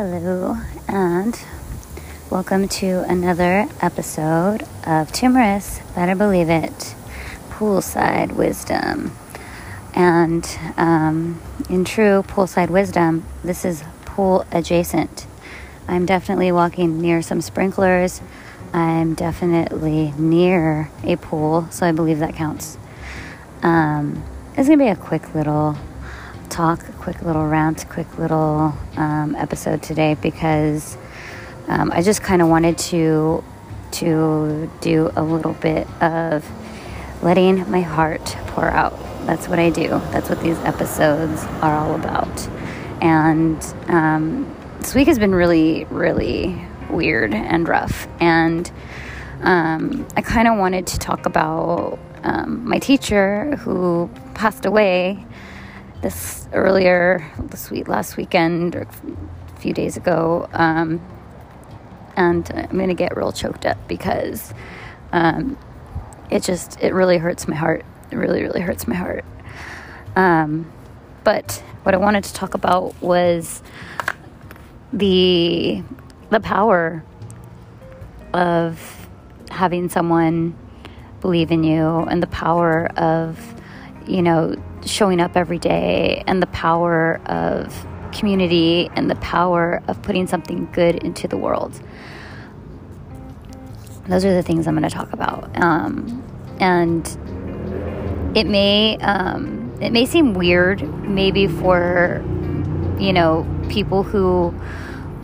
Hello, and welcome to another episode of Timorous Better Believe It Poolside Wisdom. And um, in true poolside wisdom, this is pool adjacent. I'm definitely walking near some sprinklers. I'm definitely near a pool, so I believe that counts. Um, it's going to be a quick little talk, a quick little rant, quick little um, episode today because um, I just kind of wanted to to do a little bit of letting my heart pour out. That's what I do. That's what these episodes are all about. And um, this week has been really, really weird and rough. And um, I kind of wanted to talk about um, my teacher who passed away this earlier this week, last weekend or a few days ago. Um, and I'm going to get real choked up because um, it just, it really hurts my heart. It really, really hurts my heart. Um, but what I wanted to talk about was the the power of having someone believe in you and the power of you know showing up every day and the power of community and the power of putting something good into the world. Those are the things I'm going to talk about. Um, and it may um, it may seem weird, maybe for you know people who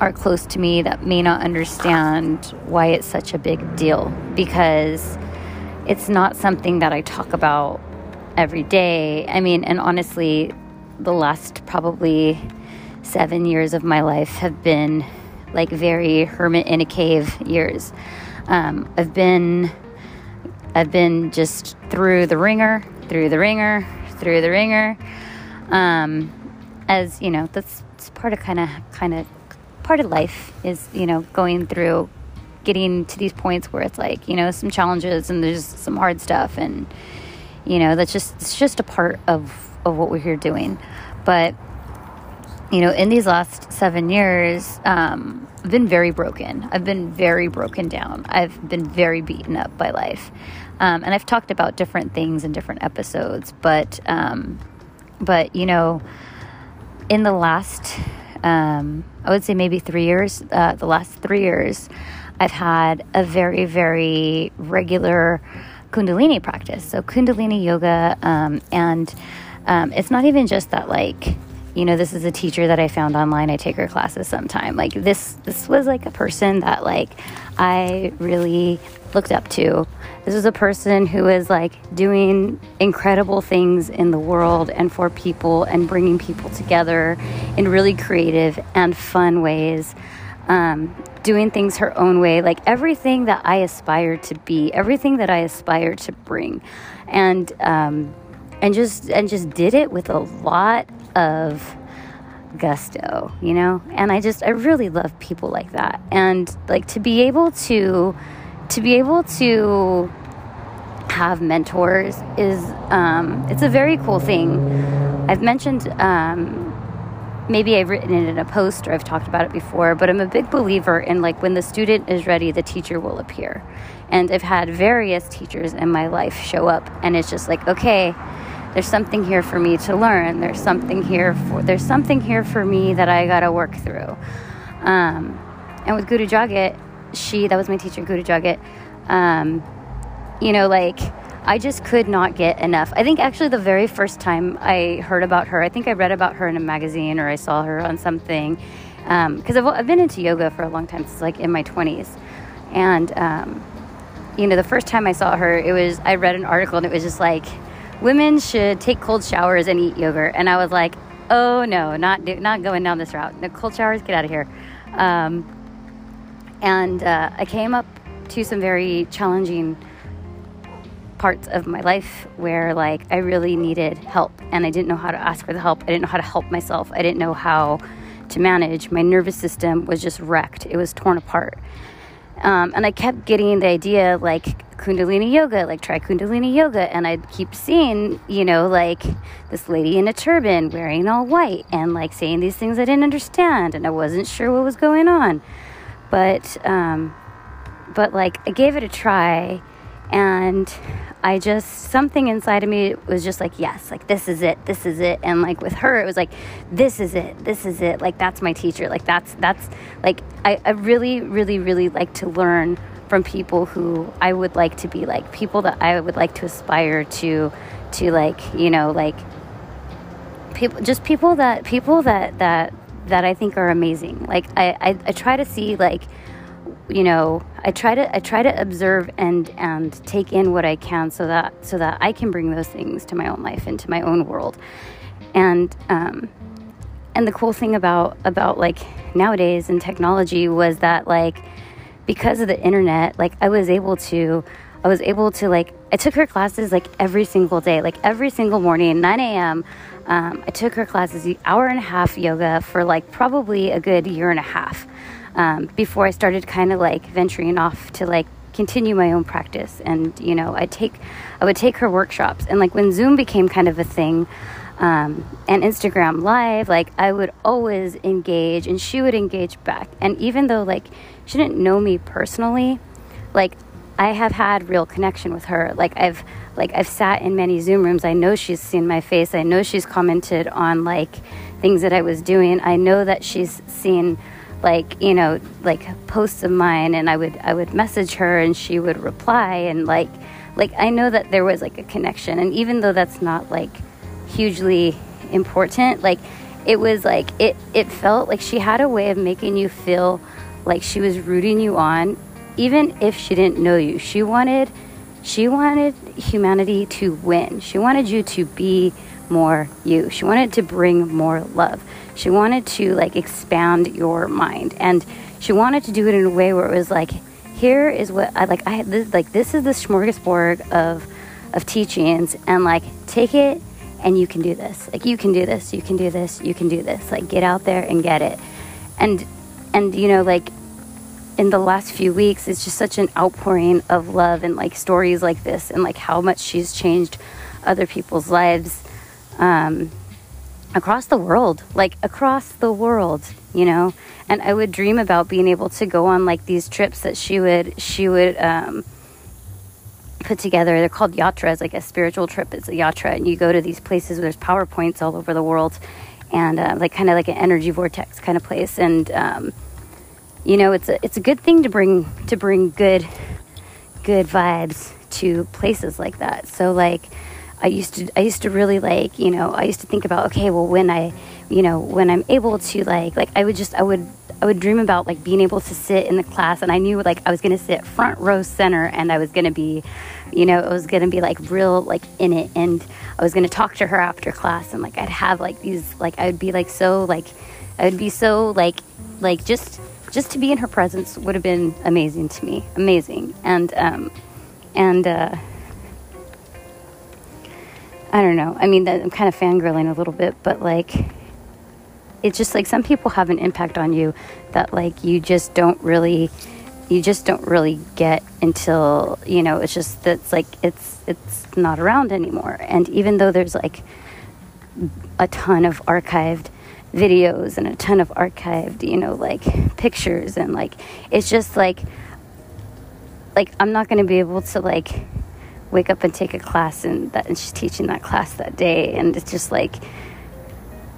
are close to me that may not understand why it's such a big deal because it's not something that I talk about every day. I mean, and honestly, the last probably seven years of my life have been like very hermit in a cave years. Um, I've been, I've been just through the ringer, through the ringer, through the ringer. Um, as you know, that's, part of kind of, kind of, part of life is you know going through, getting to these points where it's like you know some challenges and there's some hard stuff and you know, that's just it's just a part of of what we're here doing. But you know, in these last seven years, um, I've been very broken. I've been very broken down. I've been very beaten up by life, um, and I've talked about different things in different episodes. But um, but you know, in the last, um, I would say maybe three years, uh, the last three years, I've had a very very regular Kundalini practice. So, Kundalini yoga, um, and um, it's not even just that, like, you know, this is a teacher that I found online. I take her classes sometime. Like this, this was like a person that like I really looked up to. This was a person who is like doing incredible things in the world and for people and bringing people together in really creative and fun ways um, doing things her own way, like everything that I aspire to be, everything that I aspire to bring, and um, and just and just did it with a lot of gusto, you know. And I just I really love people like that, and like to be able to to be able to have mentors is um, it's a very cool thing. I've mentioned um, maybe I've written it in a post or I've talked about it before, but I'm a big believer in like when the student is ready, the teacher will appear. And I've had various teachers in my life show up, and it's just like, okay, there's something here for me to learn. There's something here for there's something here for me that I gotta work through. Um, and with Guru Jagat, she that was my teacher, Guru Jagat. Um, you know, like I just could not get enough. I think actually the very first time I heard about her, I think I read about her in a magazine or I saw her on something. Because um, I've, I've been into yoga for a long time, since like in my 20s. And, um, you know, the first time I saw her, it was, I read an article and it was just like, women should take cold showers and eat yogurt. And I was like, oh no, not, do, not going down this route. No cold showers, get out of here. Um, and uh, I came up to some very challenging parts of my life where like I really needed help and I didn't know how to ask for the help. I didn't know how to help myself. I didn't know how to manage. My nervous system was just wrecked. It was torn apart. um, and I kept getting the idea like Kundalini yoga, like try Kundalini yoga. And I'd keep seeing, you know, like this lady in a turban wearing all white and like saying these things I didn't understand. And I wasn't sure what was going on. But, um, but like I gave it a try and I just something inside of me was just like yes like this is it this is it. And like with her it was like this is it this is it. Like that's my teacher. Like that's that's like I, I really really really like to learn from people who I would like to be like people that I would like to aspire to to like you know like people just people that people that that that I think are amazing. Like I I, I try to see like you know i try to i try to observe and and take in what i can so that so that i can bring those things to my own life into my own world. And um and the cool thing about about like nowadays and technology was that like because of the internet like i was able to i was able to like i took her classes like every single day like every single morning 9 a.m um, i took her classes hour and a half yoga for like probably a good year and a half um, before I started kind of like venturing off to like continue my own practice. And you know, I take I would take her workshops, and like when Zoom became kind of a thing. Um, and Instagram Live, like I would always engage and she would engage back. And even though like she didn't know me personally, like I have had real connection with her. Like I've like I've sat in many Zoom rooms. I know she's seen my face. I know she's commented on like things that I was doing. I know that she's seen like you know like posts of mine and i would i would message her and she would reply and like like i know that there was like a connection and even though that's not like hugely important like it was like it it felt like she had a way of making you feel like she was rooting you on even if she didn't know you. She wanted she wanted humanity to win. She wanted you to be more you she wanted to bring more love she wanted to like expand your mind and she wanted to do it in a way where it was like, here is what I like. I this, like this is the smorgasbord of of teachings, and like take it and you can do this. Like you can do this, you can do this, you can do this. Like get out there and get it. And and you know like in the last few weeks it's just such an outpouring of love and like stories like this and like how much she's changed other people's lives um, across the world, like across the world, you know. And I would dream about being able to go on like these trips that she would she would um, put together. They're called yatras, like a spiritual trip. It's a yatra, and you go to these places where there's power points all over the world, and uh, like kind of like an energy vortex kind of place. And um, you know, it's a it's a good thing to bring to bring good good vibes to places like that. So like I used to I used to really like you know I used to think about okay well when I you know when I'm able to like like I would just I would I would dream about like being able to sit in the class and I knew like I was going to sit front row center and I was going to be you know it was going to be like real like in it and I was going to talk to her after class and like I'd have like these like I would be like so like I would be so like like just just to be in her presence would have been amazing to me amazing and um and uh I don't know. I mean, I'm kind of fangirling a little bit, but like, it's just like some people have an impact on you that like you just don't really, you just don't really get until you know. It's just that's like it's it's not around anymore. And even though there's like a ton of archived videos and a ton of archived, you know, like pictures and like it's just like like I'm not going to be able to like wake up and take a class and that and she's teaching that class that day and it's just like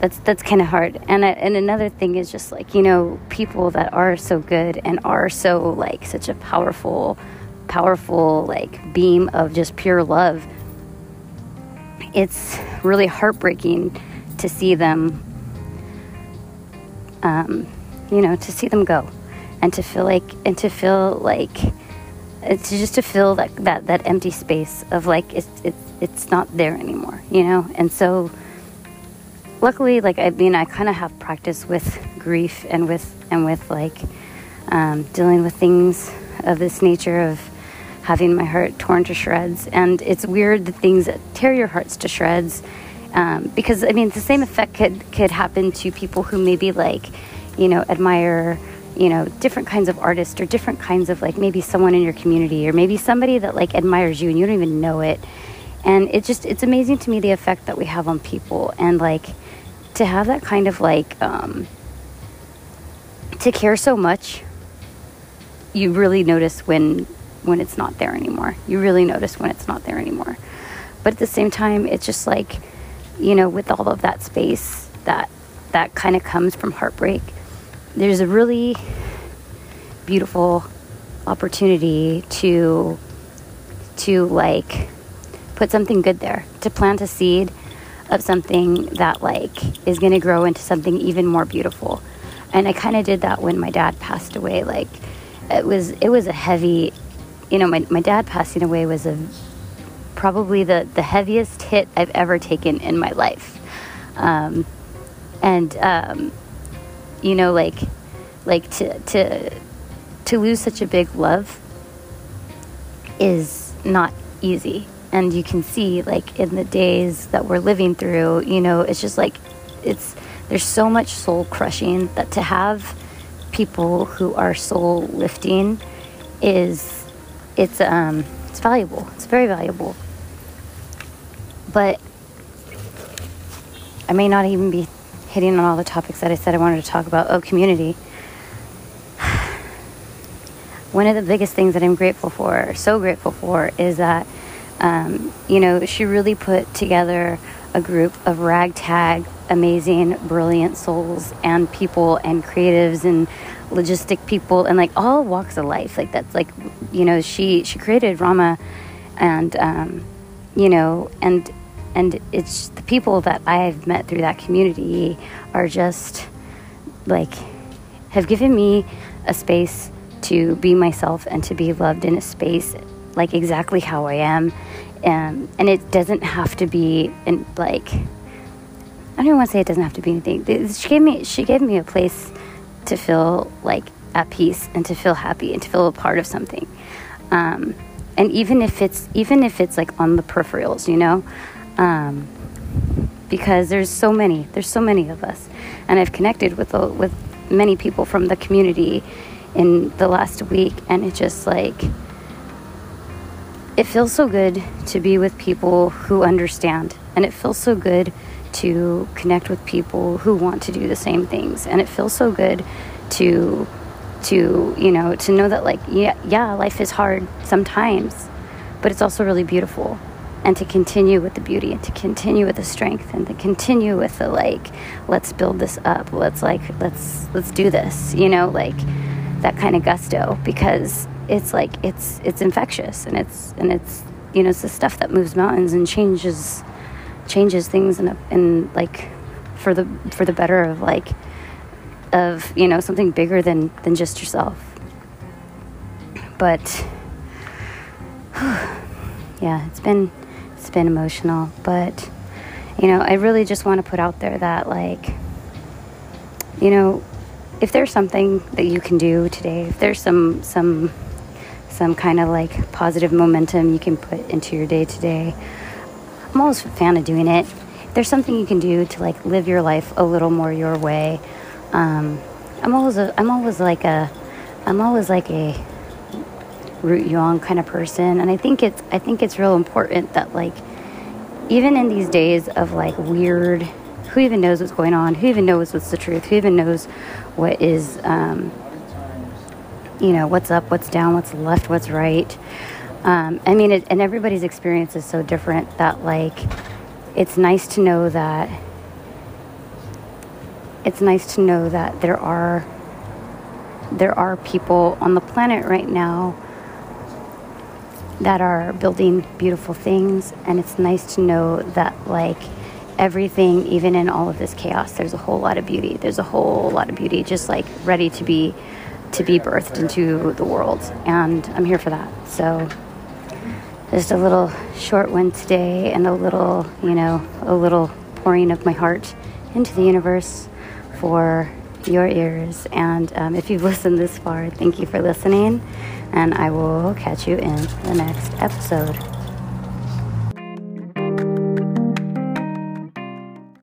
that's that's kind of hard. And I, and another thing is just like you know people that are so good and are so like such a powerful powerful like beam of just pure love it's really heartbreaking to see them um, you know to see them go and to feel like and to feel like it's just to fill that, that, that empty space of like it's, it's, it's not there anymore, you know? And so luckily, like, I mean, I kind of have practice with grief and with, and with like um, dealing with things of this nature of having my heart torn to shreds. And it's weird the things that tear your hearts to shreds. Um, because I mean, the same effect could, could happen to people who maybe like, you know, admire you know, different kinds of artists or different kinds of like maybe someone in your community or maybe somebody that like admires you and you don't even know it. And it just, it's amazing to me the effect that we have on people and like to have that kind of like, um, to care so much, you really notice when when it's not there anymore. You really notice when it's not there anymore. But at the same time, it's just like, you know, with all of that space that that kind of comes from heartbreak, there's a really beautiful opportunity to to like put something good there, to plant a seed of something that like is going to grow into something even more beautiful. And I kind of did that when my dad passed away. Like it was it was a heavy, you know, my my dad passing away was a probably the the heaviest hit I've ever taken in my life. Um, and um, you know, like like to to to lose such a big love is not easy. And you can see like in the days that we're living through you know it's just like it's there's so much soul crushing that to have people who are soul lifting is it's um it's valuable. It's very valuable. But i may not even be hitting on all the topics that i said i wanted to talk about oh community one of the biggest things that i'm grateful for so grateful for is that um, you know she really put together a group of ragtag amazing, brilliant souls and people and creatives and logistic people and like all walks of life. Like that's like, you know, she she created Rama, and um, you know, and and it's the people that I've met through that community are just like have given me a space to be myself and to be loved in a space like exactly how I am. Um, and it doesn't have to be in like I don't even want to say it doesn't have to be anything. She gave me she gave me a place to feel like at peace and to feel happy and to feel a part of something. Um, and even if it's even if it's like on the peripherals, you know, um, because there's so many there's so many of us, and I've connected with with many people from the community in the last week, and it just like it feels so good to be with people who understand, and it feels so good to connect with people who want to do the same things and it feels so good to to you know to know that like yeah yeah life is hard sometimes but it's also really beautiful and to continue with the beauty and to continue with the strength and to continue with the like let's build this up. Let's like let's let's do this you know like that kind of gusto. Because it's like it's it's infectious and it's and it's you know it's the stuff that moves mountains and changes changes things in, a, in like for the for the better of like of you know something bigger than than just yourself. But yeah it's been it's been emotional but you know i really just want to put out there that like you know if there's something that you can do today if there's some some some kind of like positive momentum you can put into your day today I'm always a fan of doing it. If there's something you can do to like live your life a little more your way. Um, I'm always a, I'm always like a I'm always like a root yang kind of person, and I think it's I think it's real important that like even in these days of like weird, who even knows what's going on? Who even knows what's the truth? Who even knows what is um, you know what's up, what's down, what's left, what's right? Um, I mean, it, and everybody's experience is so different that, like, it's nice to know that. It's nice to know that there are there are people on the planet right now that are building beautiful things, and it's nice to know that, like, everything, even in all of this chaos, there's a whole lot of beauty. There's a whole lot of beauty, just like ready to be to be birthed into the world, and I'm here for that. So just a little short one today and a little, you know, a little pouring of my heart into the universe for your ears. And um, if you've listened this far, thank you for listening. And I will catch you in the next episode.